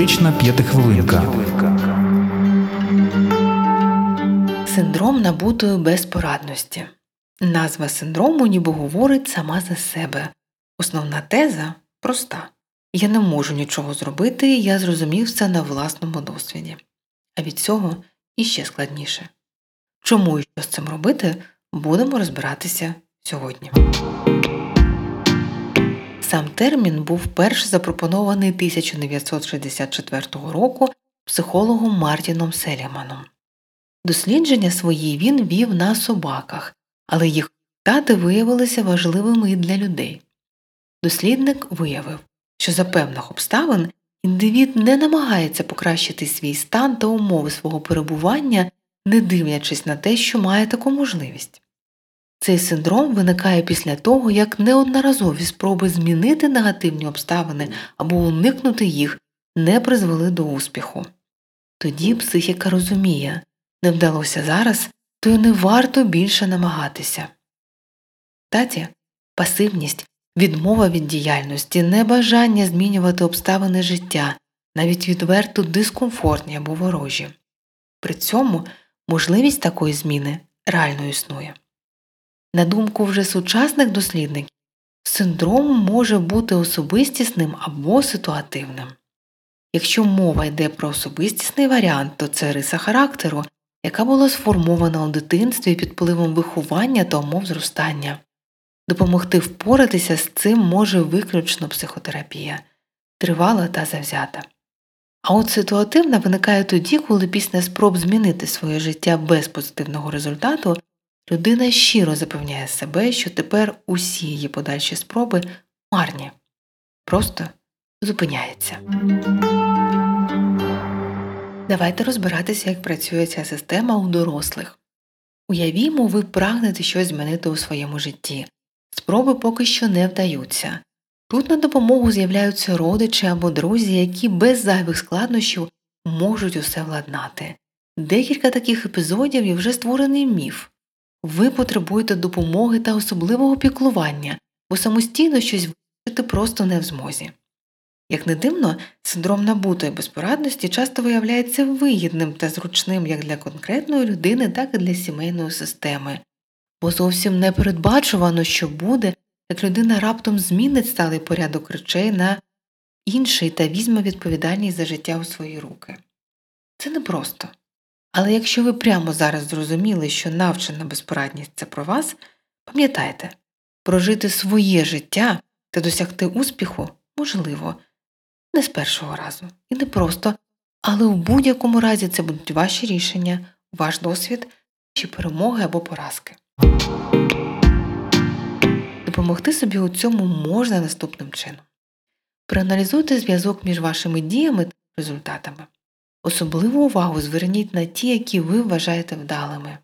Терапевтична п'ятихвилинка. Синдром набутої безпорадності. Назва синдрому ніби говорить сама за себе. Основна теза проста. Я не можу нічого зробити, я зрозумів це на власному досвіді. А від цього іще складніше. Чому і що з цим робити, будемо розбиратися сьогодні. Сам термін був перш запропонований 1964 року психологом Мартіном Селіманом. Дослідження свої він вів на собаках, але їх результати виявилися важливими і для людей. Дослідник виявив, що за певних обставин індивід не намагається покращити свій стан та умови свого перебування, не дивлячись на те, що має таку можливість. Цей синдром виникає після того, як неодноразові спроби змінити негативні обставини або уникнути їх не призвели до успіху. Тоді психіка розуміє не вдалося зараз, то й не варто більше намагатися. Таті пасивність, відмова від діяльності, небажання змінювати обставини життя, навіть відверто дискомфортні або ворожі. При цьому можливість такої зміни реально існує. На думку вже сучасних дослідників, синдром може бути особистісним або ситуативним. Якщо мова йде про особистісний варіант, то це риса характеру, яка була сформована у дитинстві під впливом виховання та умов зростання. Допомогти впоратися з цим може виключно психотерапія, тривала та завзята. А от ситуативна виникає тоді, коли після спроб змінити своє життя без позитивного результату людина щиро запевняє себе, що тепер усі її подальші спроби марні, просто зупиняється. Давайте розбиратися, як працює ця система у дорослих. Уявімо, ви прагнете щось змінити у своєму житті. Спроби поки що не вдаються. Тут на допомогу з'являються родичі або друзі, які без зайвих складнощів можуть усе владнати. Декілька таких епізодів і вже створений міф. Ви потребуєте допомоги та особливого піклування, бо самостійно щось вирішити просто не в змозі. Як не дивно, синдром набутої безпорадності часто виявляється вигідним та зручним як для конкретної людини, так і для сімейної системи, бо зовсім не передбачувано, що буде, як людина раптом змінить сталий порядок речей на інший та візьме відповідальність за життя у свої руки. Це непросто. Але якщо ви прямо зараз зрозуміли, що навчена безпорадність це про вас, пам'ятайте, прожити своє життя та досягти успіху можливо не з першого разу і не просто, але в будь-якому разі це будуть ваші рішення, ваш досвід чи перемоги або поразки. Допомогти собі у цьому можна наступним чином. Проаналізуйте зв'язок між вашими діями та результатами. Особливу увагу зверніть на ті, які ви вважаєте вдалими,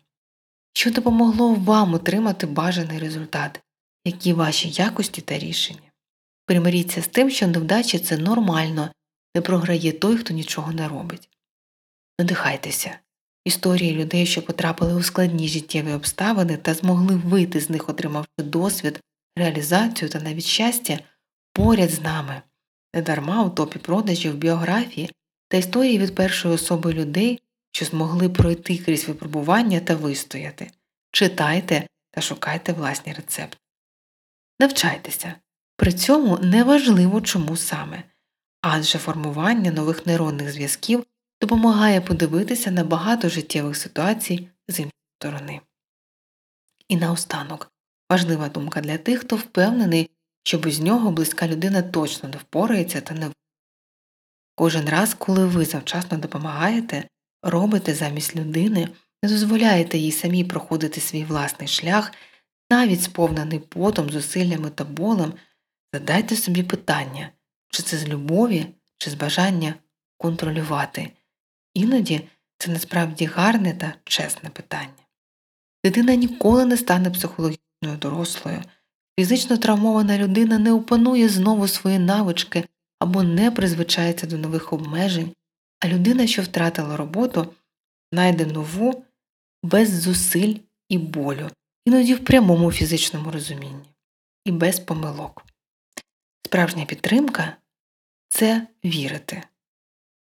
що допомогло вам отримати бажаний результат, які ваші якості та рішення. Примиріться з тим, що невдачі це нормально, не програє той, хто нічого не робить. Надихайтеся. Історії людей, що потрапили у складні життєві обставини та змогли вийти з них, отримавши досвід, реалізацію та навіть щастя, поряд з нами, недарма у топі продажів біографії та історії від першої особи людей, що змогли пройти крізь випробування та вистояти. Читайте та шукайте власні рецепти. Навчайтеся. При цьому неважливо чому саме, адже формування нових нейронних зв'язків допомагає подивитися на багато життєвих ситуацій з іншої сторони. І наостанок важлива думка для тих, хто впевнений, що без нього близька людина точно не впорається та не Кожен раз, коли ви завчасно допомагаєте, робите замість людини, не дозволяєте їй самій проходити свій власний шлях, навіть сповнений потом, зусиллями та болем, задайте собі питання, чи це з любові, чи з бажання контролювати. Іноді це насправді гарне та чесне питання. Дитина ніколи не стане психологічною дорослою, фізично травмована людина не опанує знову свої навички або не призвичається до нових обмежень, а людина, що втратила роботу, знайде нову без зусиль і болю, іноді в прямому фізичному розумінні, і без помилок. Справжня підтримка це вірити.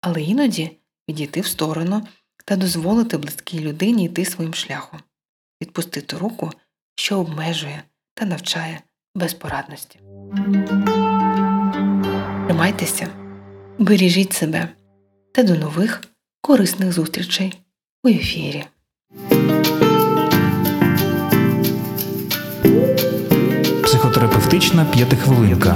але іноді відійти в сторону та дозволити близькій людині йти своїм шляхом, відпустити руку, що обмежує та навчає безпорадності. Тримайтеся, бережіть себе та до нових корисних зустрічей у ефірі. Психотерапевтична п'ятихвилинка.